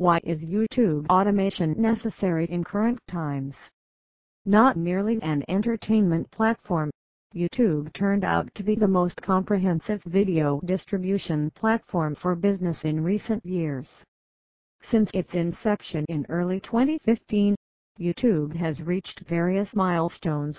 Why is YouTube automation necessary in current times? Not merely an entertainment platform, YouTube turned out to be the most comprehensive video distribution platform for business in recent years. Since its inception in early 2015, YouTube has reached various milestones,